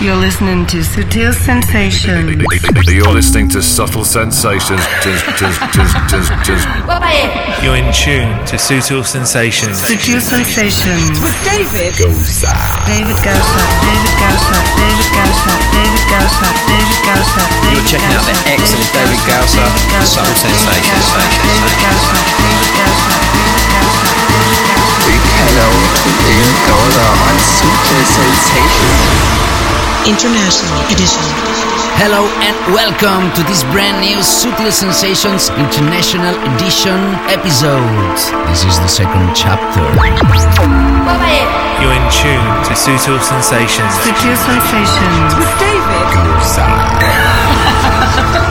You're listening to Sutil Sensations. You're listening to Sutil Sensations. Just, just, just, just, just. You're in tune to Sutil Sensations. Sutil Sensations. With David. Gausa. David Gausa, David Gausa, David Gausa, David Gausa, David Gausa, David You're checking out the excellent David Gausa, Gausa, Sutil Sensations. David Gausa, David Gausa, David Gausa, David Gausa. Big hello to David Gausa on Sutil Sensations. International Edition. Hello and welcome to this brand new Sutil Sensations International Edition episode. This is the second chapter. You're in tune to Sutil Sensations. Sutil Sensations. With David. You're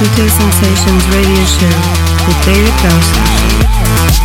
listening to Sensations radio show with David Gausa.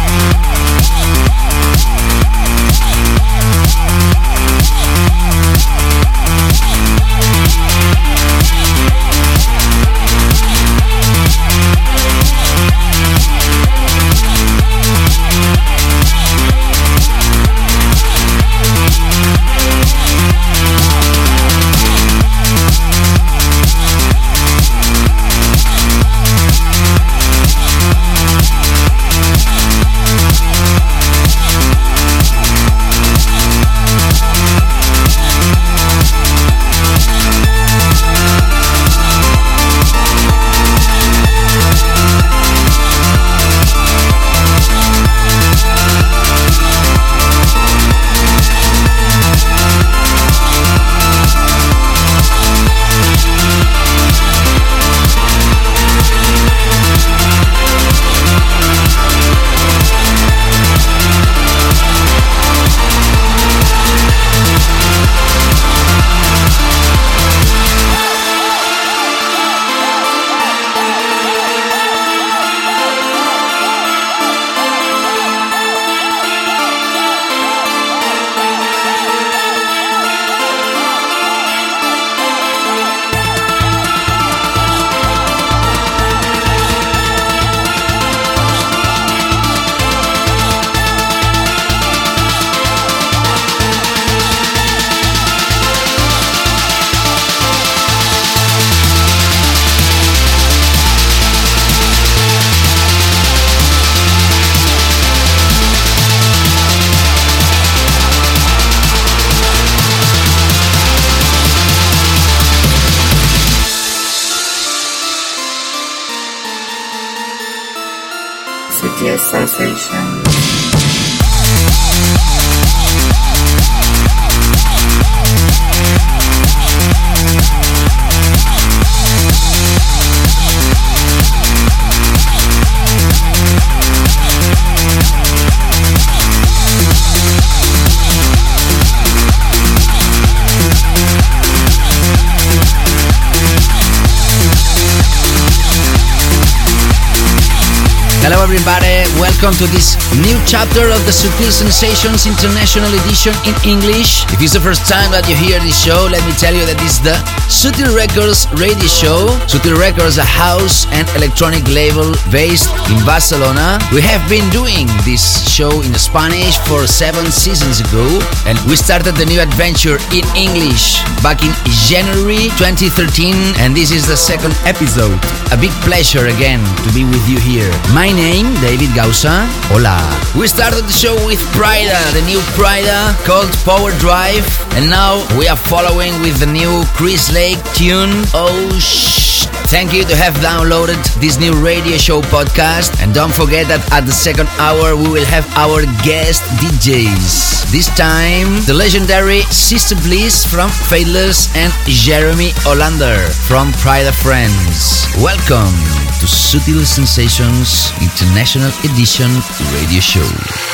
Welcome to this new chapter of the Sutil Sensations International Edition in English. If it's the first time that you hear this show, let me tell you that this is the Sutil Records radio show. Sutil Records, a house and electronic label based in Barcelona. We have been doing this show in Spanish for seven seasons ago, and we started the new adventure in English back in January 2013, and this is the second episode. A big pleasure again to be with you here. My name, David Gausa. Hola. We started the show with Pryda, the new Pryda called Power Drive, and now we are following with the new Chris Lake tune. Oh, shh. Thank you to have downloaded this new radio show podcast. And don't forget that at the second hour, we will have our guest DJs. This time, the legendary Sister Bliss from Faithless and Jeremy Olander from Pryda Friends. Welcome to Sutil Sensations International Edition Radio Show.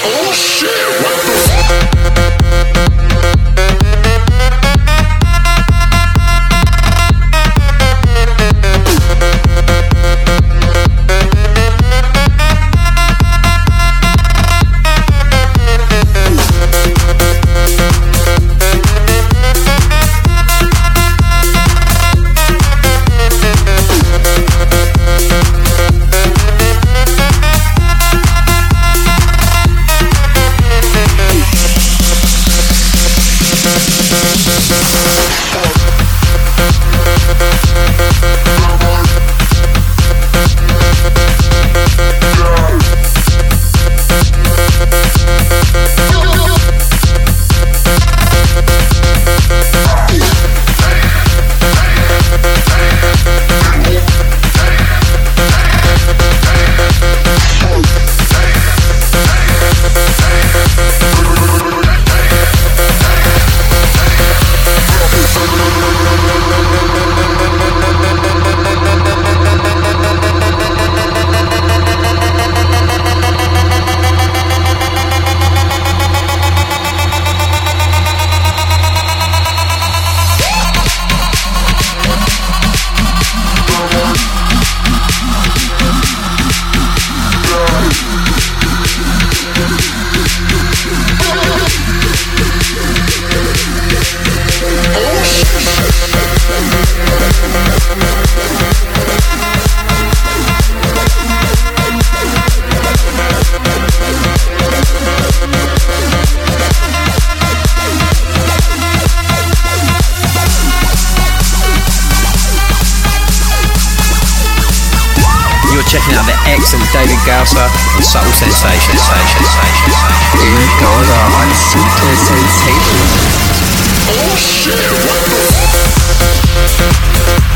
Oh checking out the excellent David Gausa and Sutil Sensations. David Gausa on Sutil Sensations. Oh, you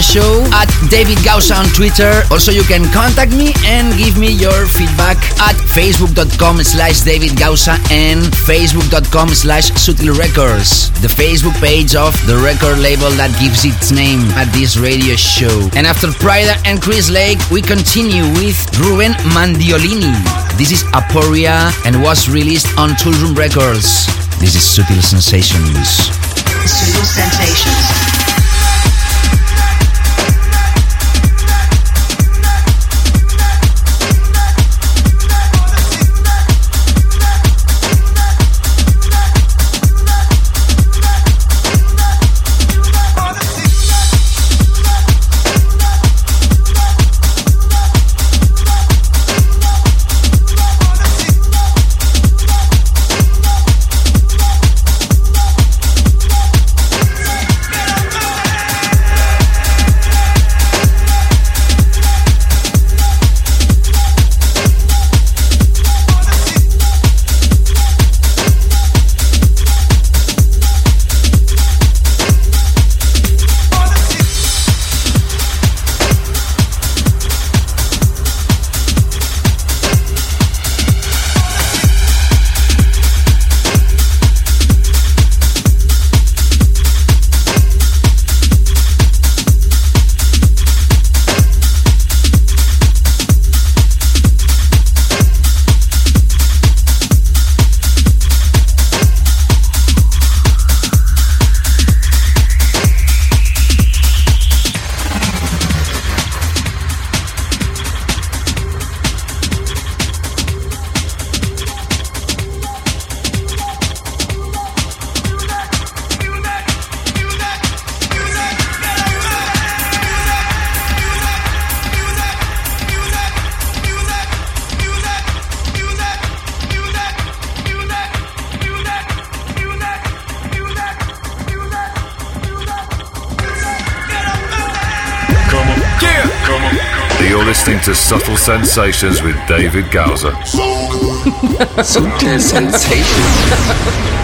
the show at David Gausa on Twitter. Also, you can contact me and give me your feedback at facebook.com slash David Gausa and facebook.com slash Sutil Records, the Facebook page of the record label that gives its name at this radio show. And after Pryda and Chris Lake, we continue with Ruben Mandolini. This is Aporia and was released on Toolroom Records. This is Sutil Sensations. Sutil Sensations. Sutil Sensations with David Gausa. Sutil Sensations.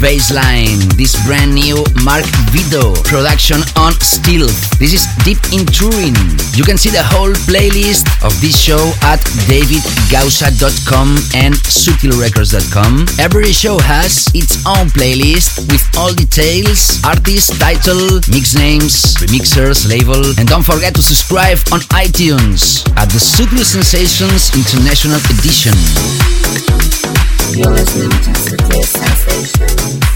Really hot bass line. This brand new Mark Vito production on Steel. This is Deep in Turin. You can see the whole playlist of this show at davidgausa.com and sutilrecords.com. Every show has its own playlist with all details, artist, title, mix names, remixers, label, and don't forget to subscribe on iTunes at the Sutil Sensations International Edition. You're listening to Sutil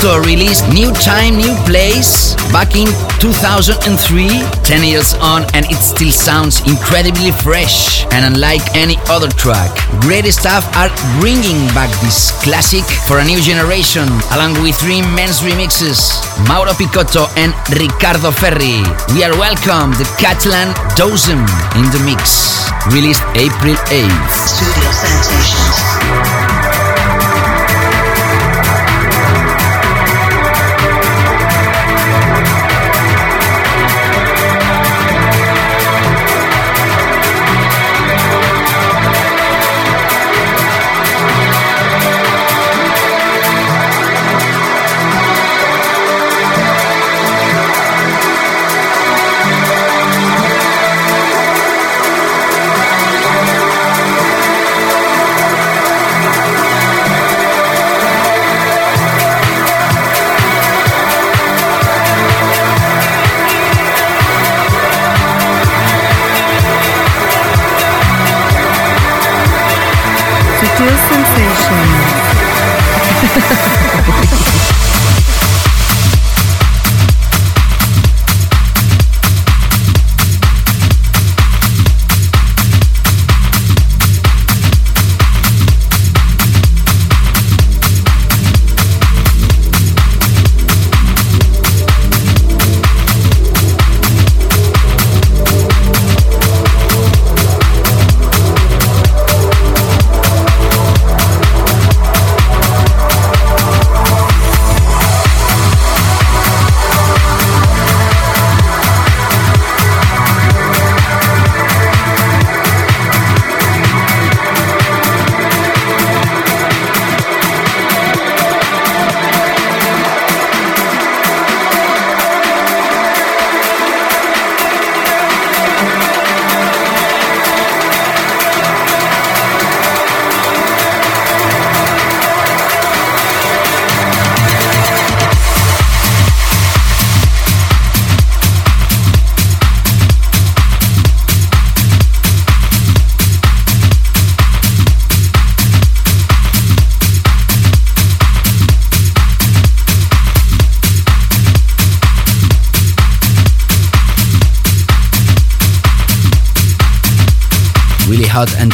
Picotto released New Time, New Place back in 2003, 10 years on, and it still sounds incredibly fresh and unlike any other track. Great stuff are bringing back this classic for a new generation, along with three men's remixes Mauro Picotto and Ricardo Ferri. We are welcome the Catalan Dosem in the mix, released April 8th. Studio Sensations.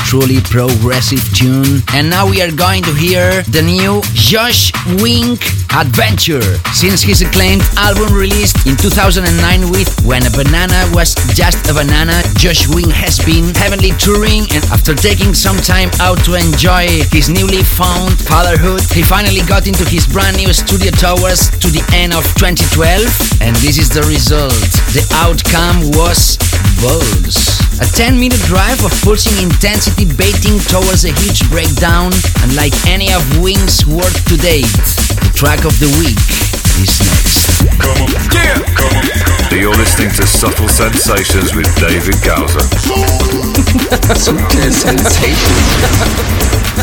Truly progressive tune. And now we are going to hear the new Josh Wink Adventure. Since his acclaimed album released in 2009 with When a Banana Was Just a Banana, Josh Wink has been heavily touring and after taking some time out to enjoy his newly found fatherhood, he finally got into his brand new studio tours to the end of 2012 and this is the result. The outcome was Balls. A 10 minute drive of pulsing intensity baiting towards a huge breakdown, unlike any of Wink's work to date. The track of the week is next. Come on. Yeah. Come on. You're listening to Sutil Sensations with David Gausa. Subtle Sensations. sensations.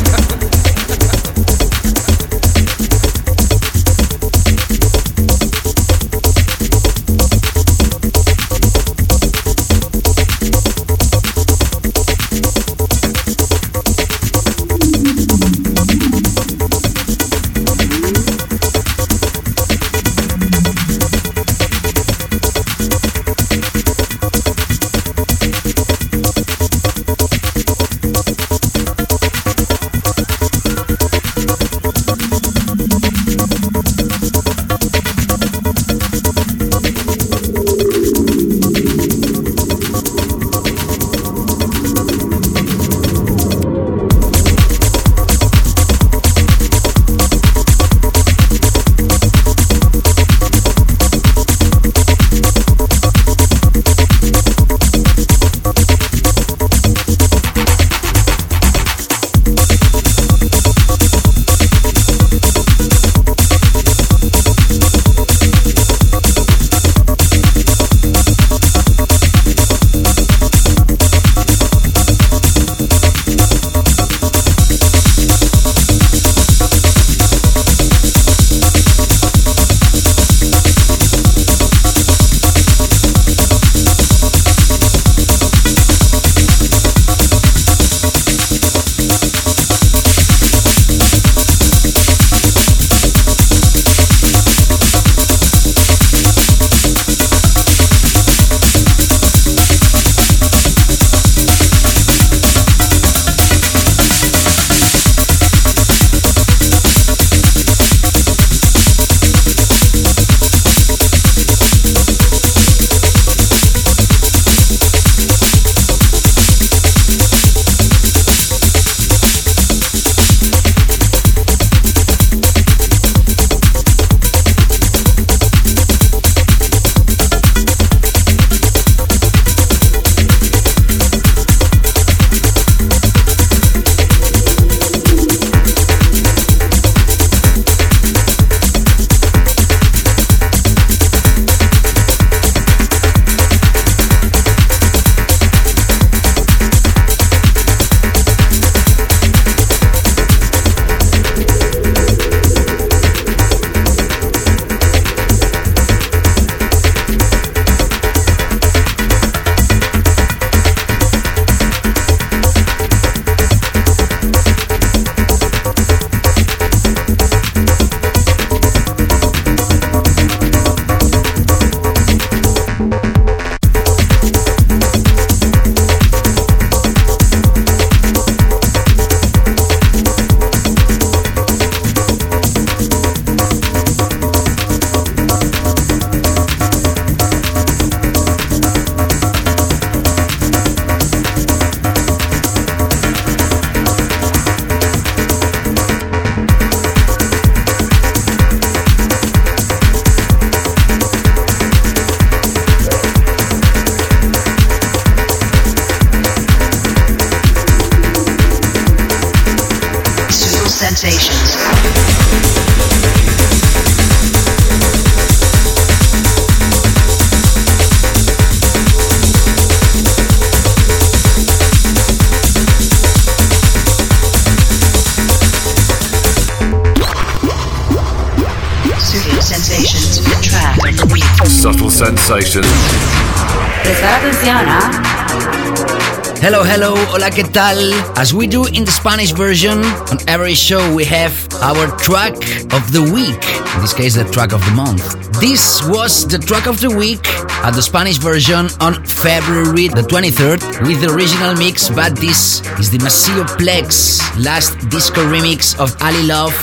¿Qué tal? As we do in the Spanish version, on every show we have our track of the week. In this case, the track of the month. This was the track of the week at the Spanish version on February the 23rd with the original mix, but this is the Maceo Plex last disco remix of Ali Love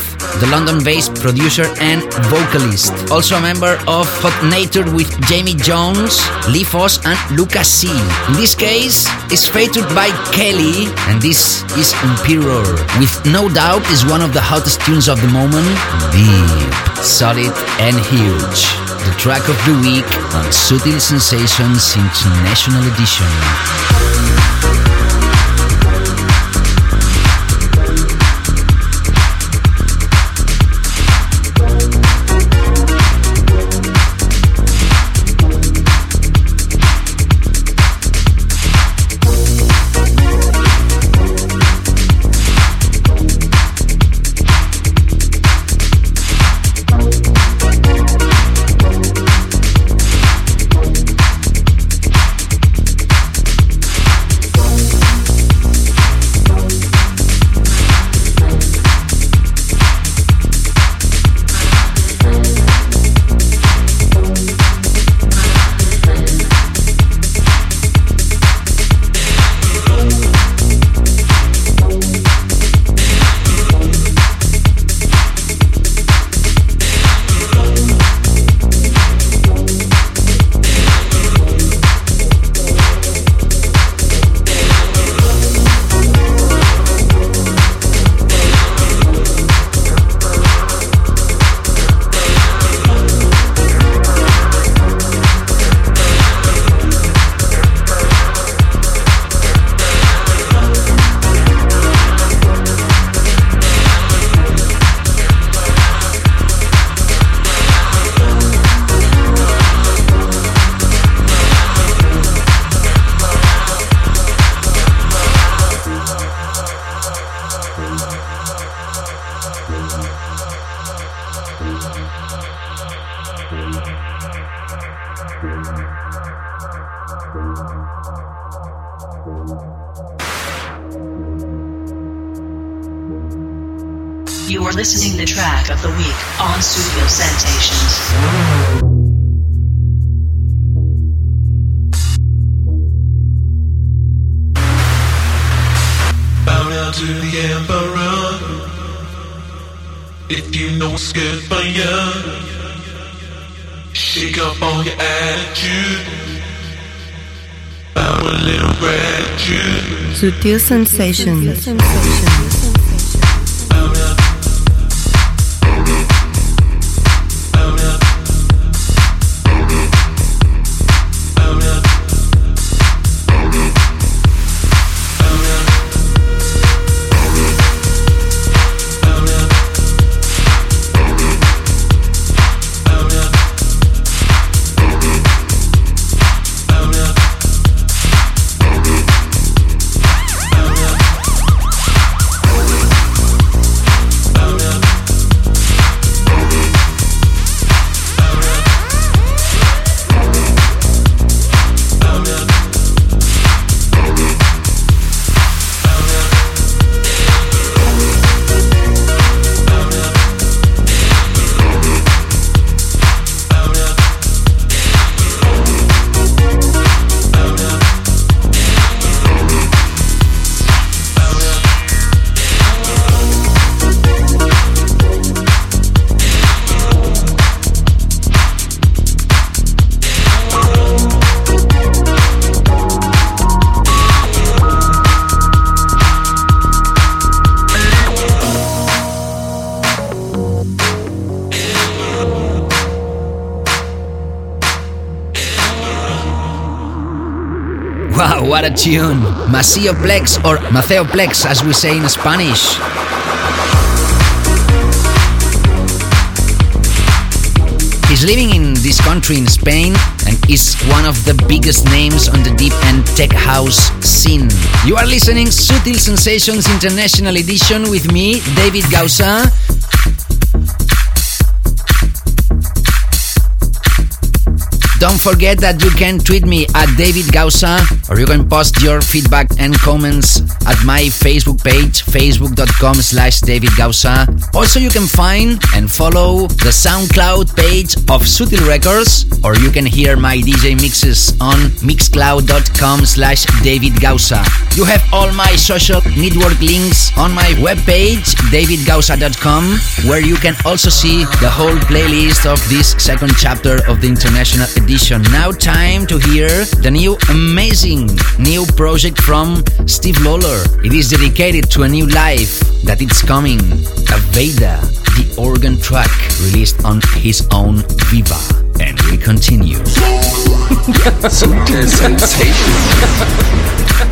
the London based producer and vocalist. Also a member of Hot Natured with Jamie Jones, Lee Foss, and Lucas C. In this case, is featured by Kelly, and this is Emperor. With no doubt, is one of the hottest tunes of the moment. Deep, solid, and huge. The track of the week on Sutil Sensations International Edition. Sutil sensations. Sutil sensations. tune, Maceo Plex or Maceo Plex as we say in Spanish. He's living in this country in Spain and is one of the biggest names on the deep and tech house scene. You are listening Sutil Sensations International Edition with me, David Gausa. Don't forget that you can tweet me at David Gausa or you can post your feedback and comments at my Facebook page, facebook.com slash David Gausa. Also, you can find and follow the SoundCloud page of Sutil Records or you can hear my DJ mixes on mixcloud.com slash David Gausa. You have all my social network links on my webpage, davidgausa.com, where you can also see the whole playlist of this second chapter of the International Edition. Now, time to hear the new amazing new project from Steve Lawler. It is dedicated to a new life that it's coming. Aveda, the organ track released on his own Viva. And we continue. Sutil Sensations. Studio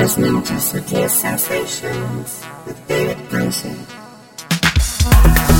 listening to Sutil Sensations with David Gausa.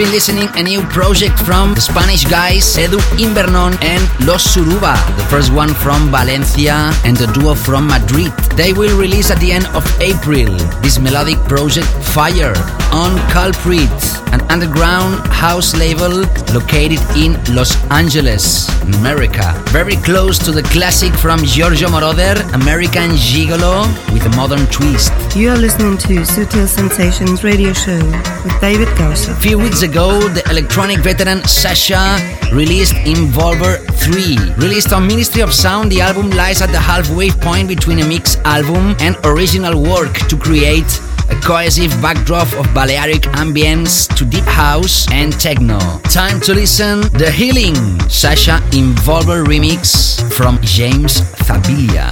Been listening a new project from the Spanish guys Edu Imbernon and Los Suruba, the first one from Valencia and the duo from Madrid. They will release at the end of April this melodic project Fire on Culprit, an underground house label located in Los Angeles, America. Very close to the classic from Giorgio Moroder, American Gigolo with a modern twist. You are listening to Sutil Sensations Radio Show with David Gausa. few weeks ago, the electronic veteran Sasha released Involver 3. Released on Ministry of Sound, the album lies at the halfway point between a mix album and original work to create a cohesive backdrop of Balearic ambience to deep house and techno. Time to listen The Healing Sasha Involver remix from James Zabiela.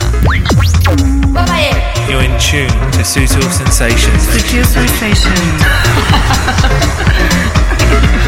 Vamos You're in tune to Sutil Sensations. Sensations. Sensations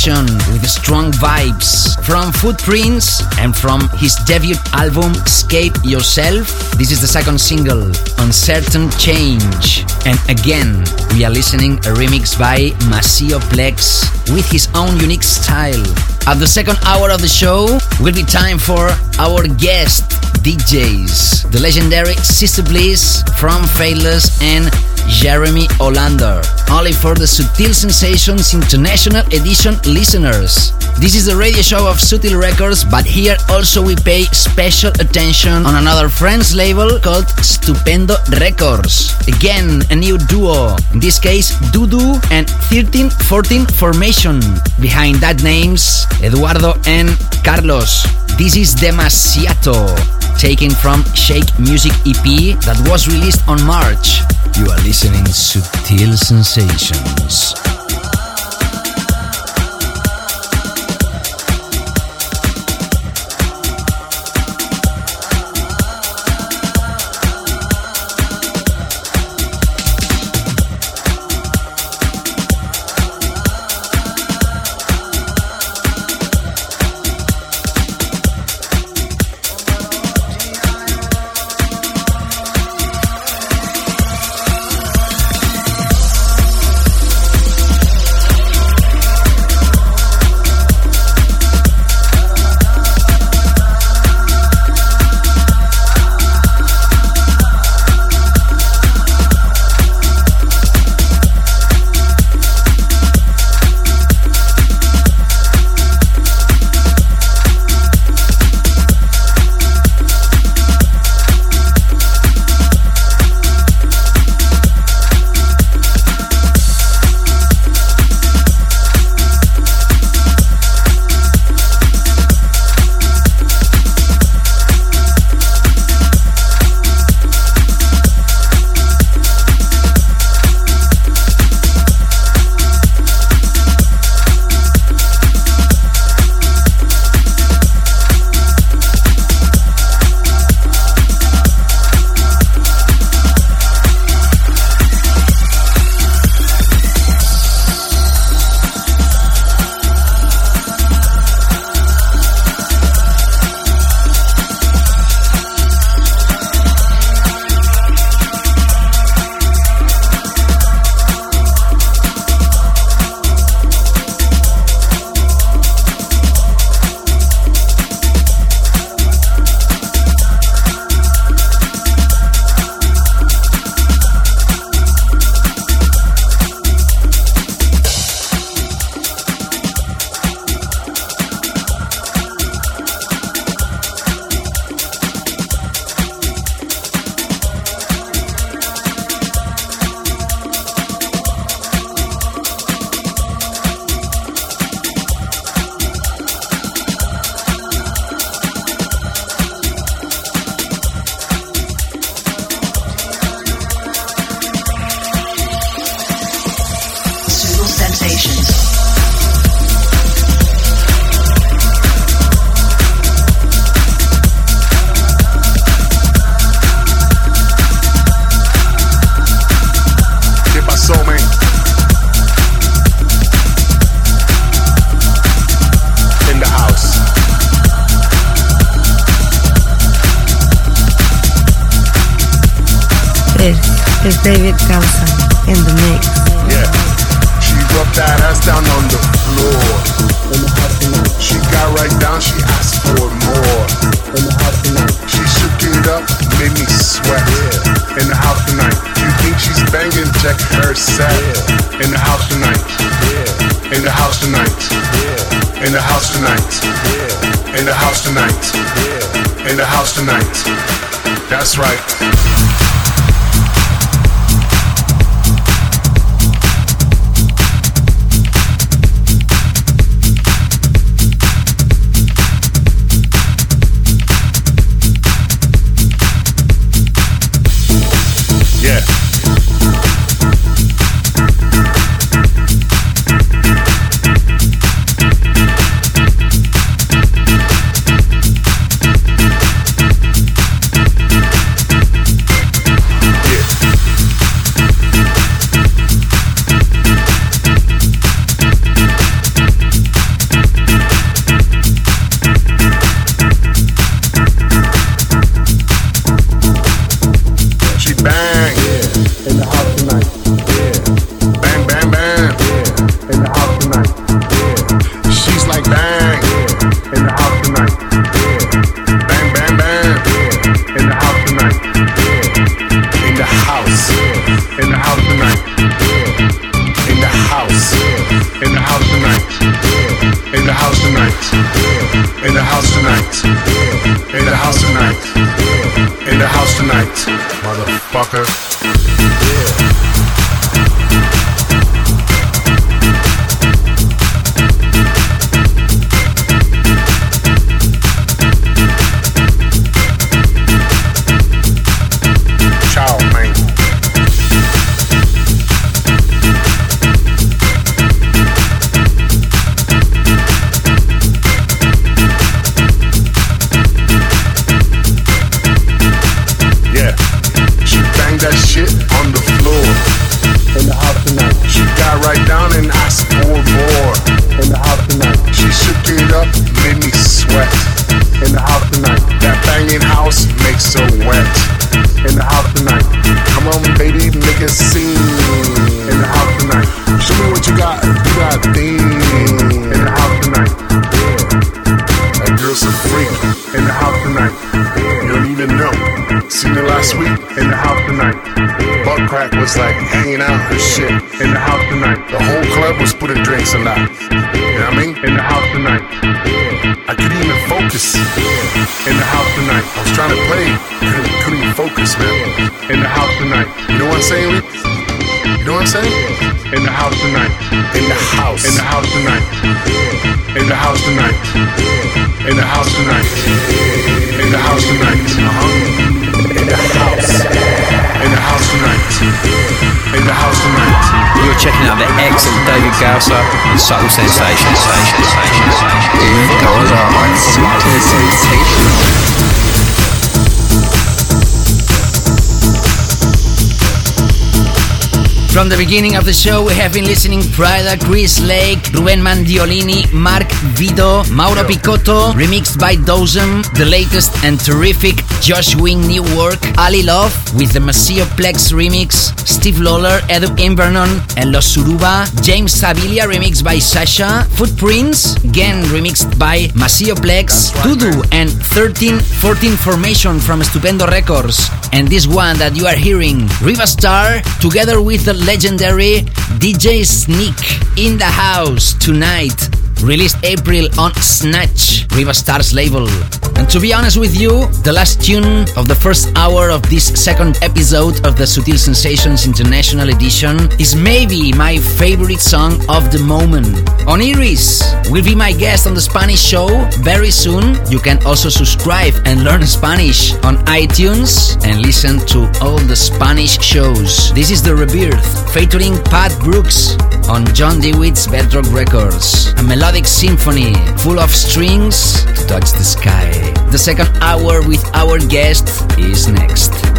production with strong vibes from Footprints and from his debut album Escape Yourself. This is the second single, Uncertain Change. And again, we are listening a remix by Maceo Plex with his own unique style. At the second hour of the show will be time for our guest DJs, the legendary Sister Bliss from Faithless and Jeremy Olander. Only for the Sutil Sensations International Edition listeners. This is the radio show of Sutil Records, but here also we pay special attention on another French label called Stupendo Records. Again, a new duo. In this case, Dudu and 1314 Formation. Behind that names, Eduardo and Carlos. This is Demasiato, taken from Shake Music EP that was released on March. You are listening Sutil Sensations. Was like hanging out and shit in the house tonight. The whole club was putting drinks in that. You know what I mean? In the house tonight. I couldn't even focus in the house tonight. I was trying to play, couldn't, couldn't even focus, man. In the house tonight. You know what I'm saying? Lee? You know what I'm saying? In the house tonight. In the house. In the house tonight. In the house tonight. In the house tonight. In the house tonight. Uh-huh. In the house. In the house tonight. In the house tonight. You're checking out the excellent David Gausa and Sutil Sensations. David Gausa on Super Sensations. From the beginning of the show, we have been listening Pryda, Chris Lake, Ruben Mandolini, Mark Vido, Mauro Picotto, remixed by Dosem, the latest and terrific Josh Wink new work, Ali Love with the Maceo Plex remix, Steve Lawler, Edu Imbernon, and Los Suruba, James Zabiela remixed by Sasha, Footprints, again remixed by Maceo Plex, Dudu, and 1314 Formation from Stupendo Records, and this one that you are hearing, Riva Star, together with the legendary DJ Sneak in the house tonight. Released April on Snatch, Riva Star's label. And to be honest with you, the last tune of the first hour of this second episode of the Sutil Sensations International Edition is maybe my favorite song of the moment. Oniris will be my guest on the Spanish show very soon. You can also subscribe and learn Spanish on iTunes and listen to all the Spanish shows. This is The Rebirth, featuring Pat Brooks on John Digweed's Bedrock Records. A melodic symphony full of strings to touch the sky. The second hour with our guest is next.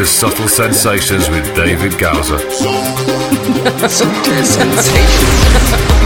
To Sutil Sensations with David Gausa. Sutil Sensations.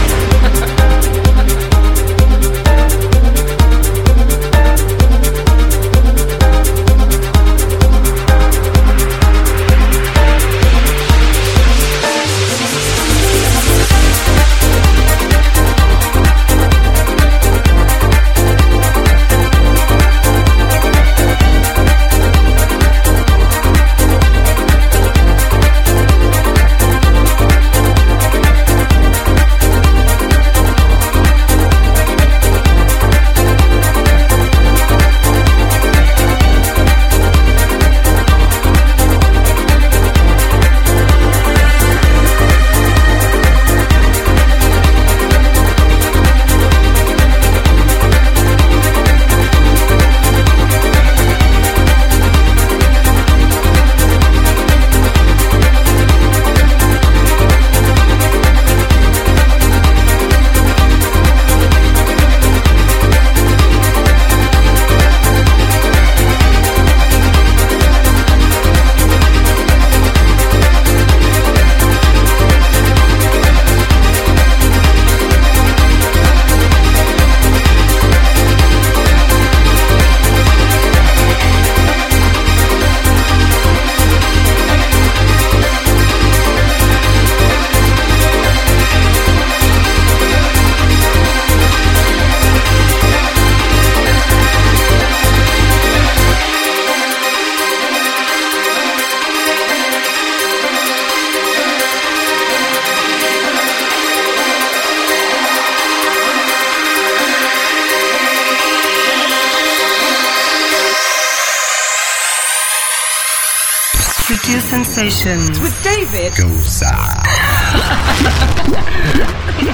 Sensations with David Gausa.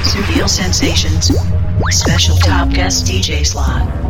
Sutil Sensations. Special top guest DJ slot.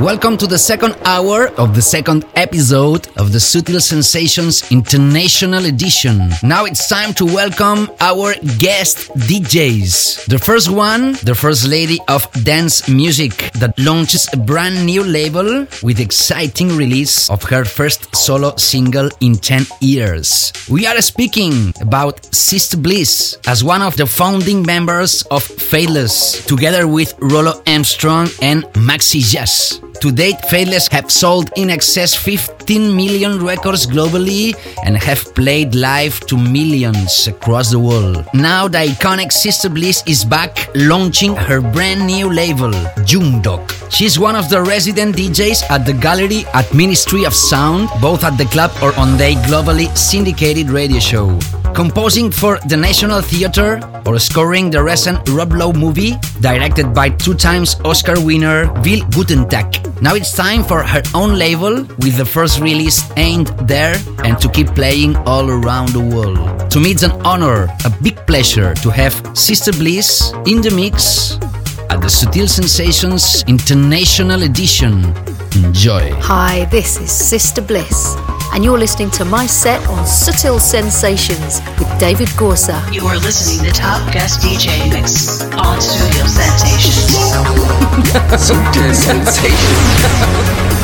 Welcome to the second hour of the second episode of the Sutil Sensations International Edition. Now it's time to welcome our guest DJs. The first one, the first lady of dance music that launches a brand new label with exciting release of her first solo single in 10 years. We are speaking about Sister Bliss as one of the founding members of Faithless, together with Rollo Armstrong and Maxi Jazz. To date, Faithless have sold in excess 15 million records globally and have played live to millions across the world. Now, the iconic Sister Bliss is back, launching her brand new label, Junkdog. She's one of the resident DJs at the Gallery at Ministry of Sound, both at the club or on their globally syndicated radio show composing for the National Theatre or scoring the recent Rob Lowe movie, directed by two times Oscar winner Bill Guttentag. Now it's time for her own label with the first release aimed there and to keep playing all around the world. To me, it's an honor, a big pleasure to have Sister Bliss in the mix at the Sutil Sensations International Edition. Enjoy. Hi, this is Sister Bliss, and you're listening to my set on Sutil Sensations with David Gausa. You are listening to Top Guest DJ Mix on Sutil Sensations. Sutil Sensations.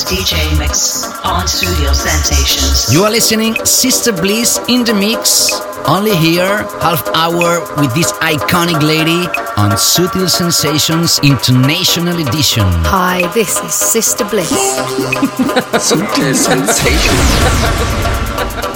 Top DJ Mix on Sutil Sensations. You are listening Sister Bliss in the mix. Only here, half hour with this iconic lady on Sutil Sensations International Edition. Hi, this is Sister Bliss. Sutil Sensations.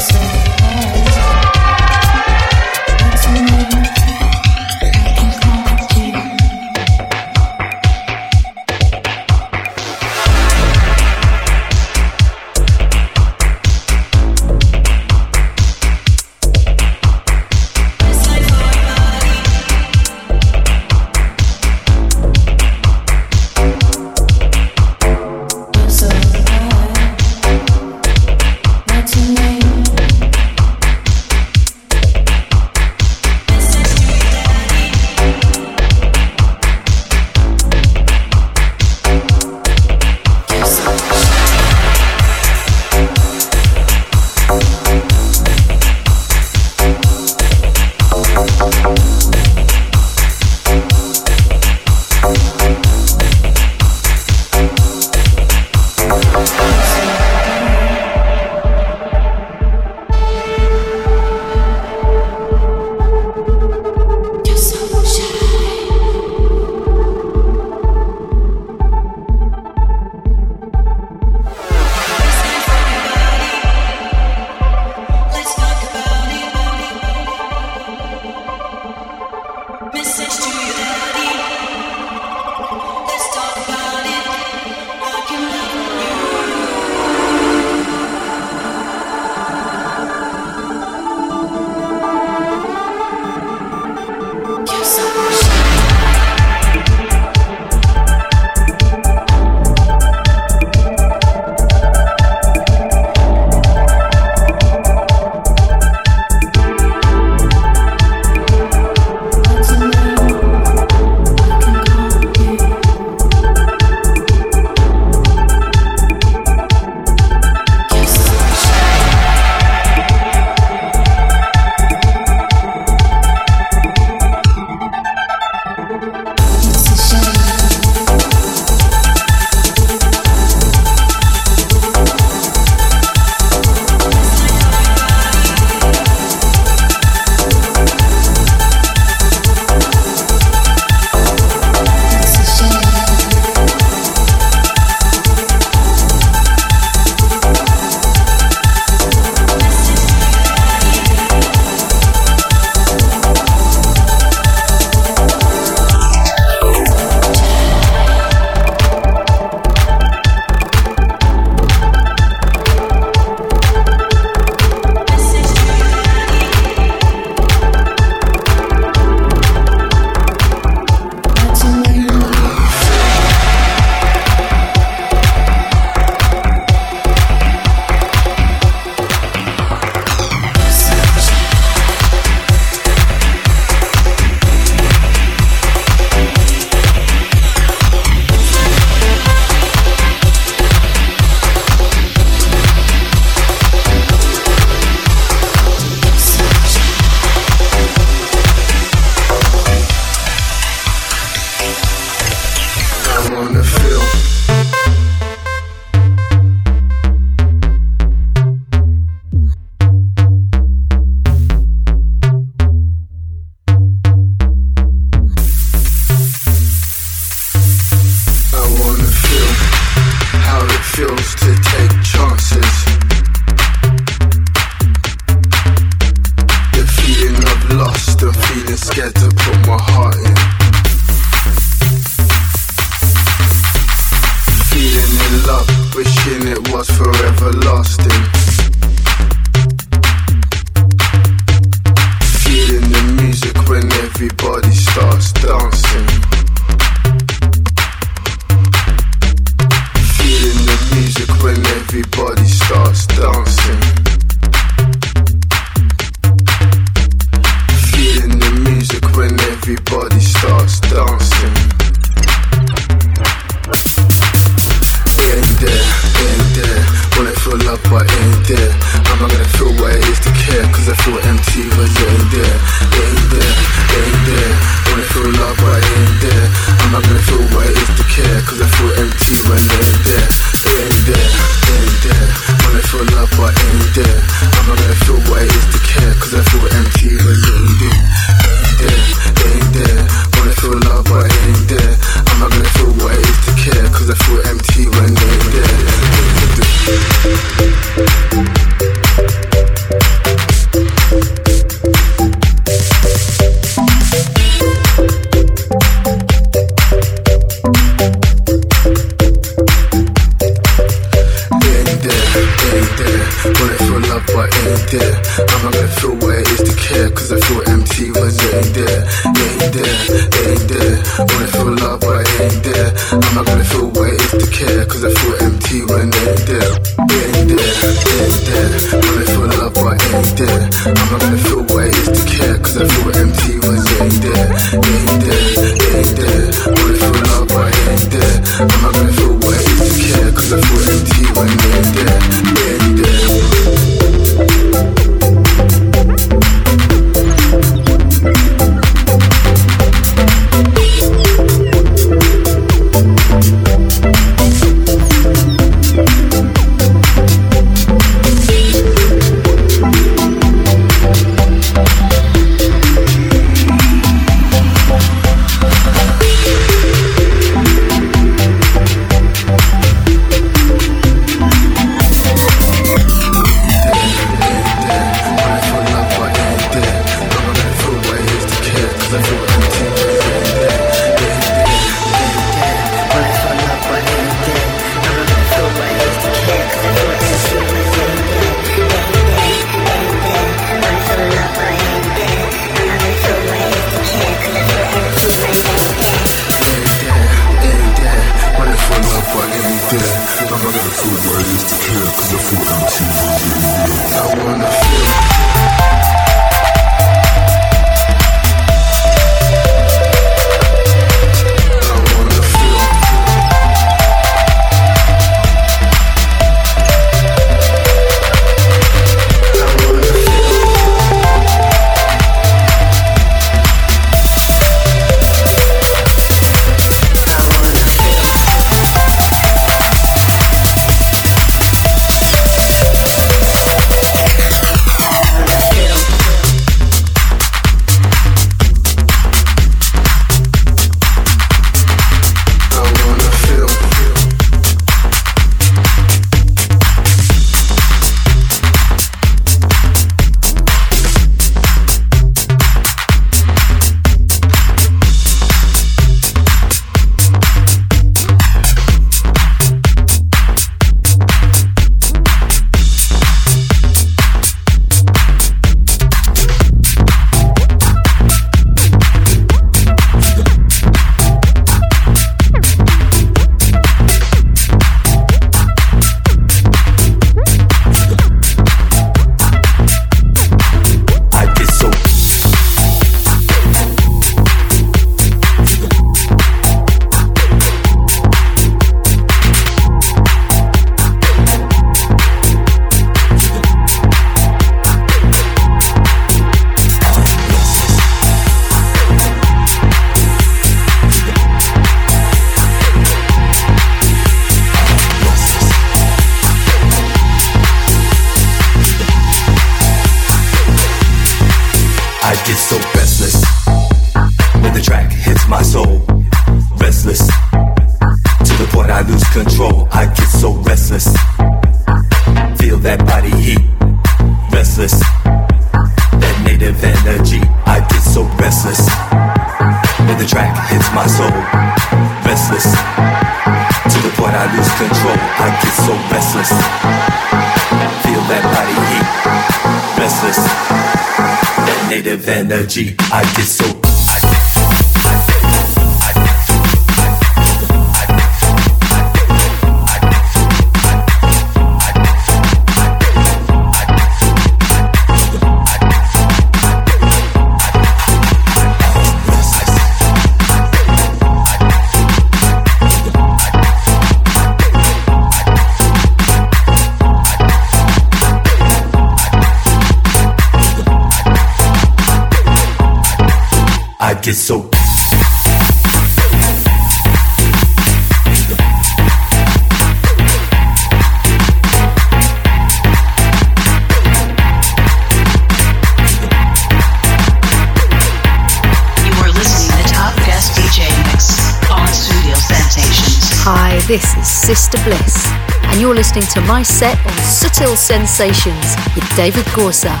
my set on Sutil Sensations with David Gausa.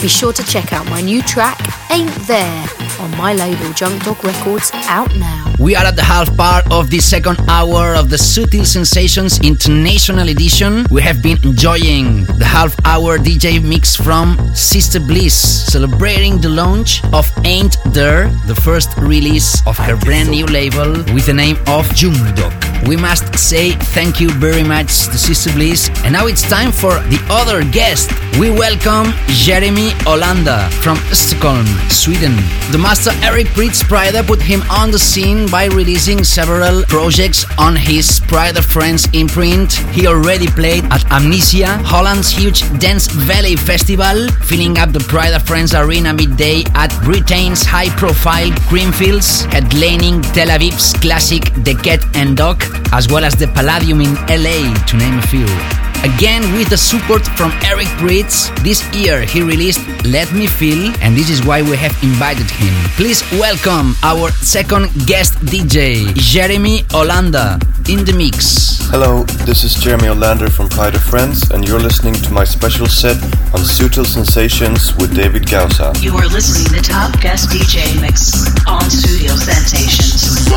Be sure to check out my new track, Ain't There, on my label Junkdog Records, out now. We are at the half part of the second hour of the Sutil Sensations International Edition. We have been enjoying the half hour DJ mix from Sister Bliss, celebrating the launch of Ain't There, the first release of her brand new label with the name of Dog. We must say thank you very much to Sister Bliss. And now it's time for the other guest. We welcome Jeremy Olander from Stockholm, Sweden. The master Eric Prydz Pryda put him on the scene by releasing several projects on his Pryda Friends imprint. He already played at Amnesia, Holland's huge Dance Valley Festival, filling up the Pryda Friends Arena midday at Britain's high profile Creamfields, headlining Tel Aviv's classic The Cat and Dog, as well as the Palladium in LA, to name a few. Again, with the support from Eric Prydz, this year he released Let Me Feel, and this is why we have invited him. Please welcome our second guest DJ, Jeremy Olander, in the mix. Hello, this is Jeremy Olander from Pryda Friends, and you're listening to my special set on Sutil Sensations with David Gausa. You are listening to Top Guest DJ Mix on Sutil Sensations.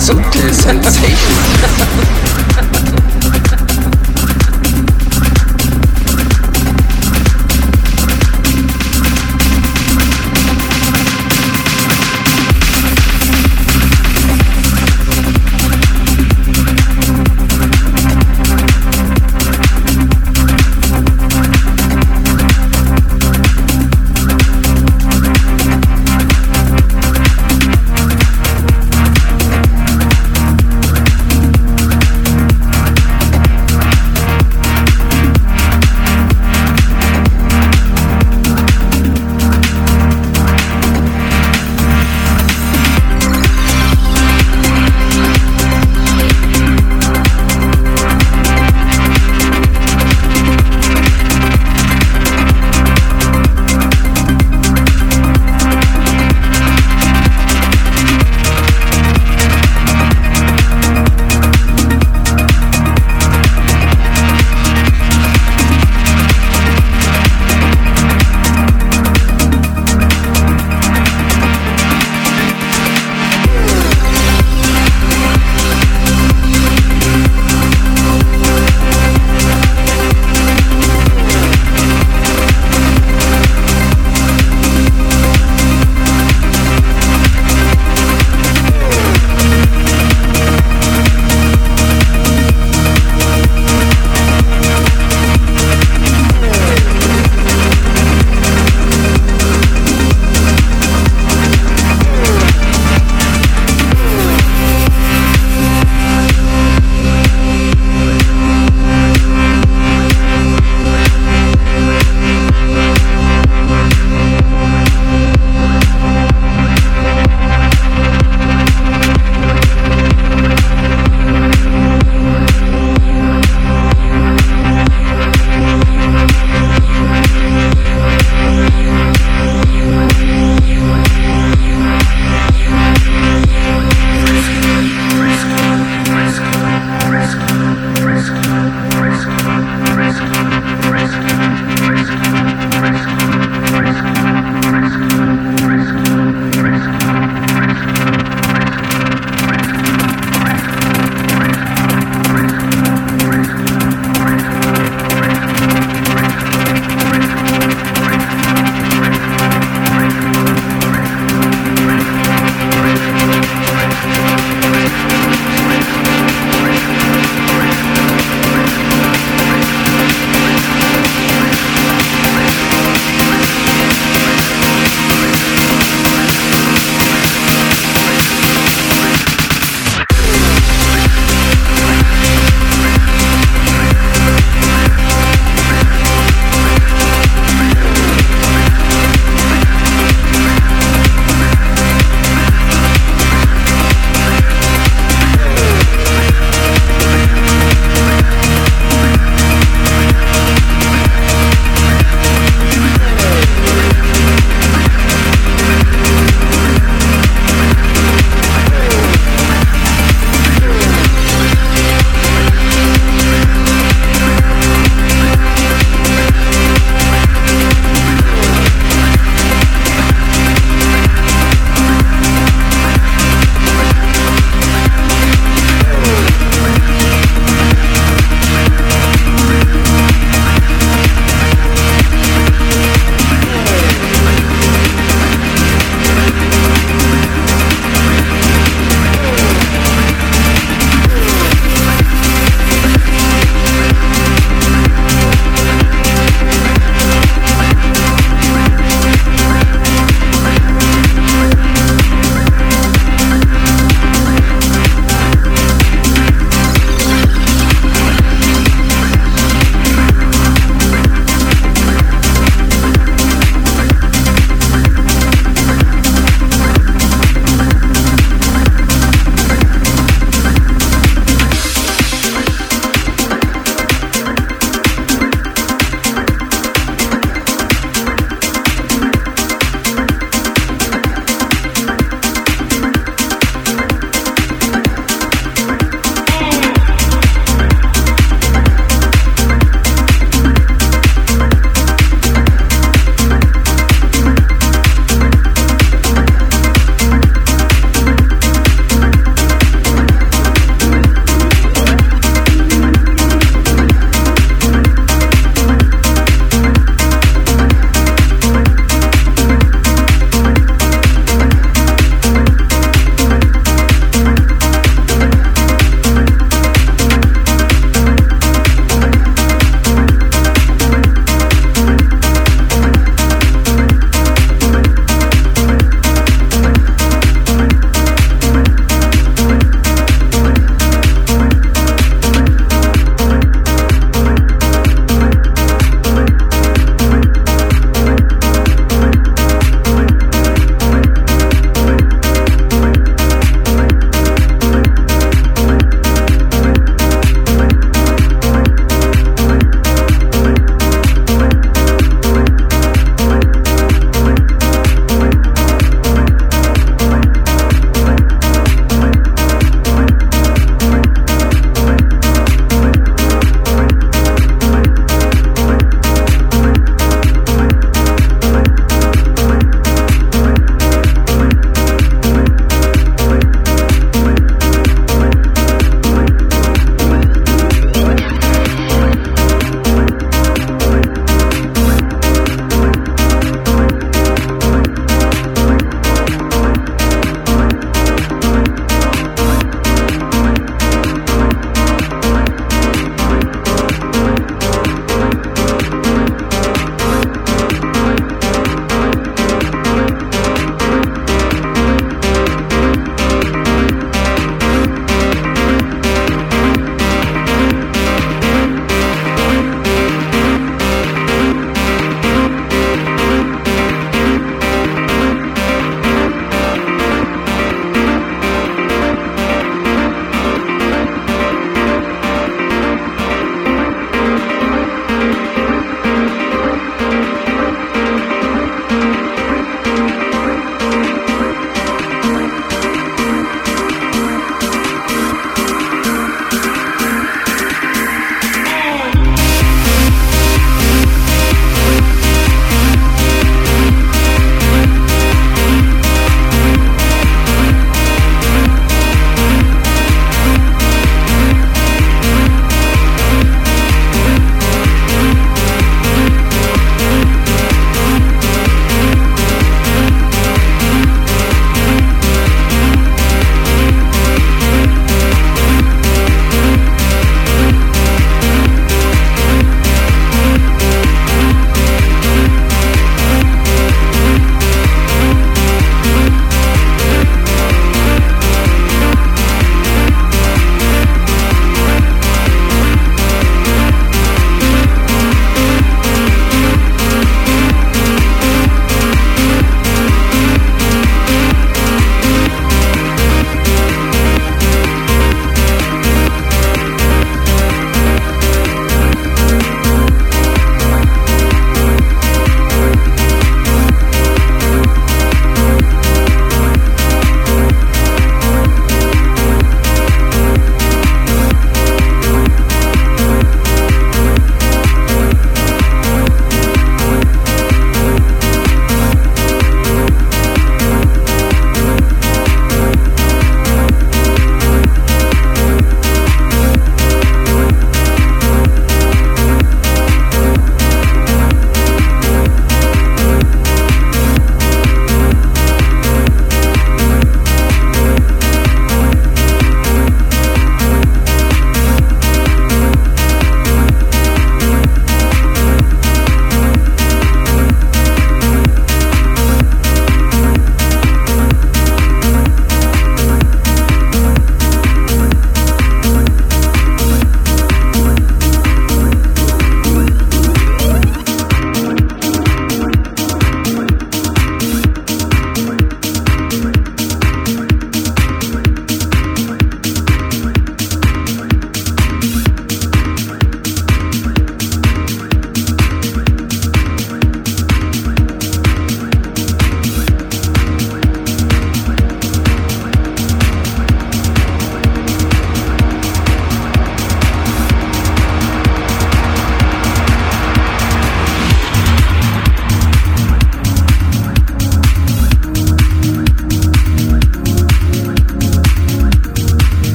Sutil Sensations.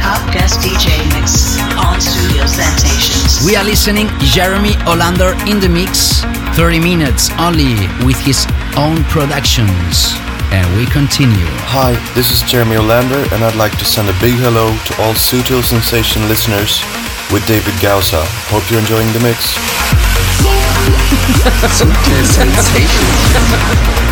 top guest DJ mix on Sutil Sensations. We are listening Jeremy Olander in the mix, 30 minutes only with his own productions. And we continue. Hi, this is Jeremy Olander, and I'd like to send a big hello to all Sutil Sensation listeners with David Gausa. Hope you're enjoying the mix. Sensations.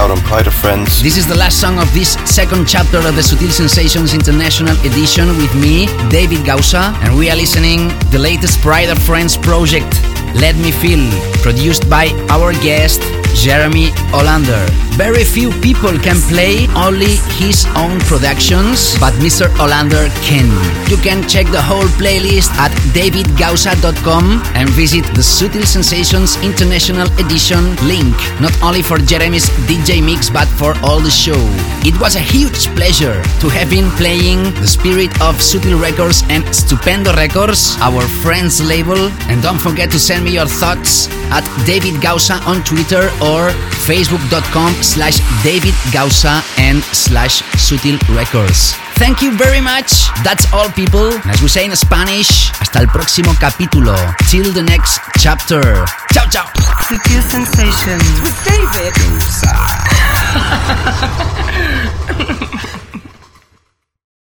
Out on Pryda Friends. This is the last song of this second chapter of the Sutil Sensations International Edition with me, David Gausa, and we are listening the latest Pryda Friends project, Let Me Feel, produced by our guest Jeremy Olander. Very few people can play only his own productions, but Mr. Olander can. You can check the whole playlist at davidgausa.com and visit the Sutil Sensations International Edition link, not only for Jeremy's DJ mix, but for all the show. It was a huge pleasure to have been playing the spirit of Sutil Records and Stupendo Records, our friends label. And don't forget to send me your thoughts at David Gausa on Twitter or facebook.com slash David Gausa and slash Sutil Records. Thank you very much. That's all, people. As we say in Spanish, hasta el próximo capítulo. Till the next chapter. Ciao, ciao. Sutil Sensations with David.